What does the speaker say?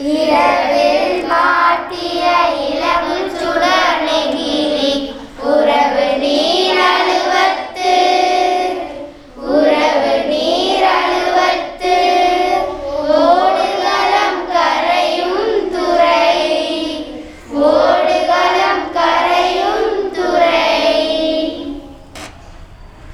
ir